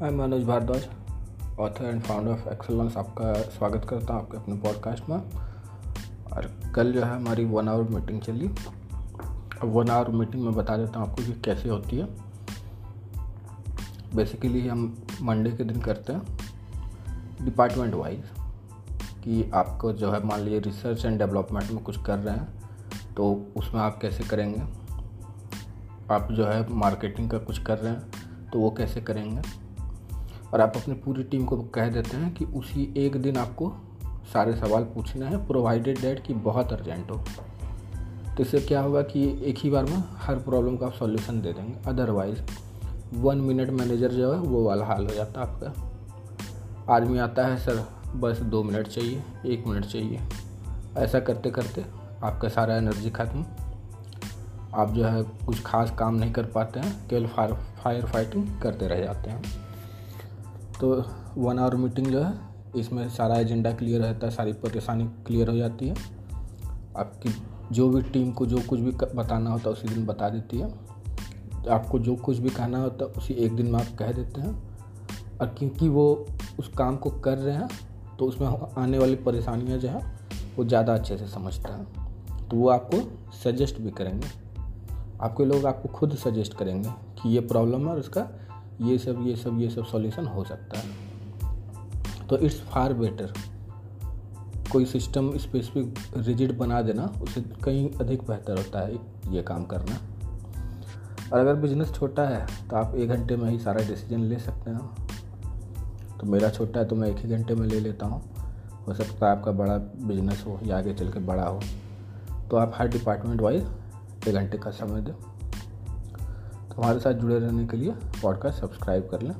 मैं Manoj Bhardwaj author and founder of excellence आपका स्वागत करता हूँ आपके अपने पॉडकास्ट में। और कल जो है हमारी वन आवर मीटिंग चली। अब वन आवर मीटिंग में बता देता हूँ आपको कि कैसे होती है। बेसिकली हम मंडे के दिन करते हैं डिपार्टमेंट वाइज कि आपको जो है मान लीजिए रिसर्च एंड डेवलपमेंट में कुछ कर रहे हैं तो उसमें आप कैसे करेंगे? आप जो है मार्केटिंग का कुछ कर रहे हैं तो वो कैसे करेंगे? और आप अपनी पूरी टीम को कह देते हैं कि उसी एक दिन आपको सारे सवाल पूछने हैं प्रोवाइडेड डेट कि बहुत अर्जेंट हो। तो इससे क्या होगा कि एक ही बार में हर प्रॉब्लम का आप सॉल्यूशन दे देंगे। अदरवाइज़ वन मिनट मैनेजर जो है, वो वाला हाल हो जाता है आपका। आदमी आता है, सर, बस दो मिनट चाहिए, एक मिनट चाहिए। ऐसा करते करते आपका सारा एनर्जी खत्म। आप जो है, कुछ खास काम नहीं कर पाते हैं, केवल फायर फायर फाइटिंग करते रह जाते हैं। तो वन आवर मीटिंग जो है, इसमें सारा एजेंडा क्लियर रहता है, सारी परेशानी क्लियर हो जाती है। आपकी जो भी टीम को जो कुछ भी बताना होता है, उसी दिन बता देती है। आपको जो कुछ भी कहना होता है, उसी एक दिन में आप कह देते हैं। और क्योंकि वो उस काम को कर रहे हैं तो उसमें आने वाली परेशानियाँ जो है, वो ज़्यादा अच्छे से समझता है। तो वो आपको सजेस्ट भी करेंगे। आपके लोग आपको खुद सजेस्ट करेंगे कि ये प्रॉब्लम है और उसका ये सब ये सब ये सब सॉल्यूशन हो सकता है। तो इट्स फार बेटर कोई सिस्टम स्पेसिफिक रिजिड बना देना उससे कहीं अधिक बेहतर होता है ये काम करना। और अगर बिज़नेस छोटा है तो आप एक घंटे में ही सारा डिसीज़न ले सकते हैं। तो मेरा छोटा है तो मैं एक ही घंटे में ले लेता हूँ। हो सकता है आपका बड़ा बिज़नेस हो या आगे चल के बड़ा हो। तो आप हर डिपार्टमेंट वाइज एक घंटे का समय दें। हमारे साथ जुड़े रहने के लिए पॉडकास्ट सब्सक्राइब कर लें।